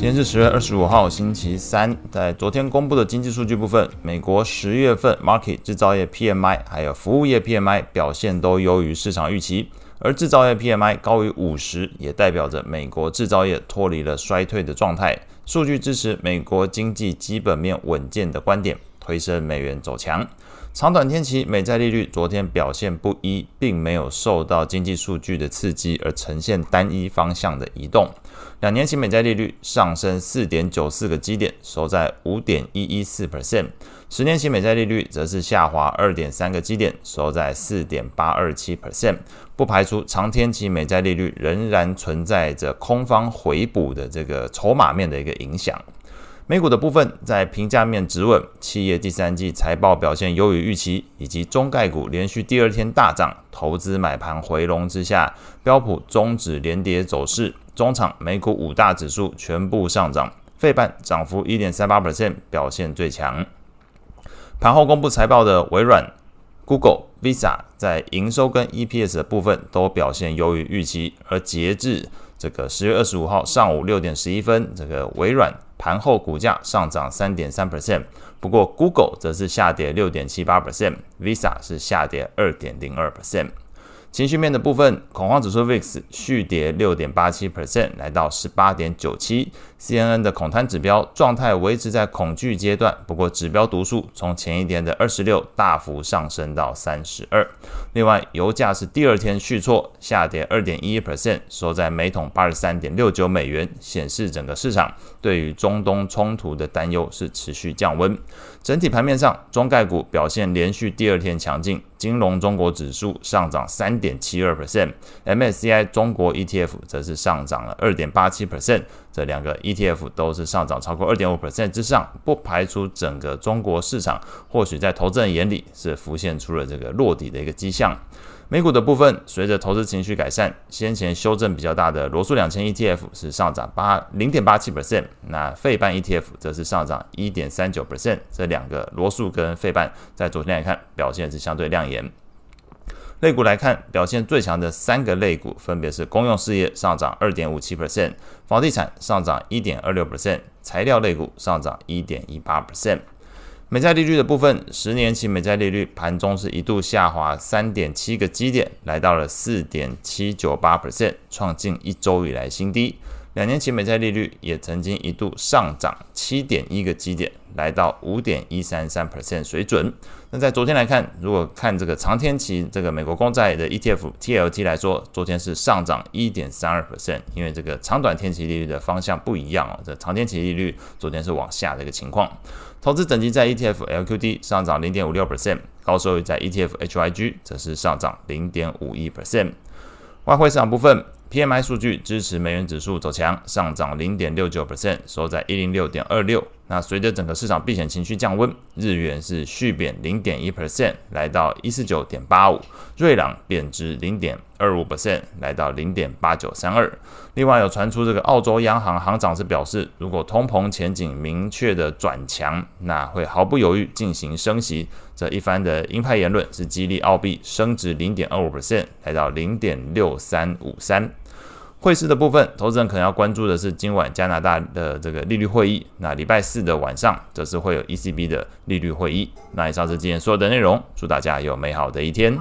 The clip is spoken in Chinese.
今天是十月二十五号，星期三。在昨天公布的经济数据部分，美国十月份 market 制造业 PMI 还有服务业 PMI 表现都优于市场预期，而制造业 PMI 高于五十，也代表着美国制造业脱离了衰退的状态。数据支持美国经济基本面稳健的观点，推升美元走强。长短天期美债利率昨天表现不一，并没有受到经济数据的刺激而呈现单一方向的移动。两年期美债利率上升四点九四个基点，收在五点一一四 percent；十年期美债利率则是下滑二点三个基点，收在四点八二七 percent。不排除长天期美债利率仍然存在着空方回补的这个筹码面的一个影响。美股的部分在评价面止稳，企业第三季财报表现优于预期，以及中概股连续第二天大涨，投资买盘回笼之下，标普终止连跌走势。中场美股五大指数全部上涨，费半涨幅一点三八 percent，表现最强。盘后公布财报的微软、Google、Visa 在营收跟 EPS 的部分都表现优于预期，而截至这个十月二十五号上午六点十一分，这个微软。盘后股价上涨三点三 percent，不过 Google 则是下跌六点七八 percent，Visa 是下跌二点零二 percent。情绪面的部分，恐慌指数 VIX 续跌六点八七 percent，来到十八点九七。CNN 的恐贪指标状态维持在恐惧阶段，不过指标读数从前一天的二十六大幅上升到三十二。另外，油价是第二天续挫，下跌二点一 percent，收在每桶八十三点六九美元，显示整个市场对于中东冲突的担忧是持续降温。整体盘面上，中概股表现连续第二天强劲，金融中国指数上涨三点七二 percent，MSCI 中国 ETF 则是上涨了二点八七 percent，这两个 ETF 都是上涨超过二点五 percent 之上，不排除整个中国市场或许在投资人眼里是浮现出了这个落底的一个迹象。美股的部分，随着投资情绪改善，先前修正比较大的罗素两千 ETF 是上涨八零点八七 percent，那费半 ETF 则是上涨一点三九 percent。这两个罗素跟费半在昨天来看表现是相对亮眼。类股来看，表现最强的三个类股分别是公用事业上涨二点五七 percent，房地产上涨一点二六 percent，材料类股上涨一点一八 percent。美债利率的部分，十年期美债利率盘中是一度下滑三点七个基点，来到了四点七九八 percent，创近一周以来新低。两年期美债利率也曾经一度上涨七点一个基点，来到五点一三三 percent 水准。那在昨天来看，如果看这个长天期这个美国公债的 ETF TLT 来说，昨天是上涨一点三二 percent，因为这个长短天期利率的方向不一样哦。这长天期利率昨天是往下的一个情况。投资等级在 ETF LQD 上涨零点五六 percent，高收益在 ETF HYG 则是上涨零点五一 percent。外汇市场部分。PMI 数据支持美元指数走强，上涨零点六九 percent，收在一零六点二六。那随着整个市场避险情绪降温，日元是续贬零点一 percent，来到一四九点八五。瑞郎贬值零点二五 percent，来到零点八九三二。另外有传出这个澳洲央行行长是表示，如果通膨前景明确的转强，那会毫不犹豫进行升息。这一番的鹰派言论是激励澳币升值零点二五 percent，来到零点六三五三。汇市的部分，投资人可能要关注的是今晚加拿大的这个利率会议。那礼拜四的晚上，则是会有 ECB 的利率会议。那以上是今天所有的内容，祝大家有美好的一天。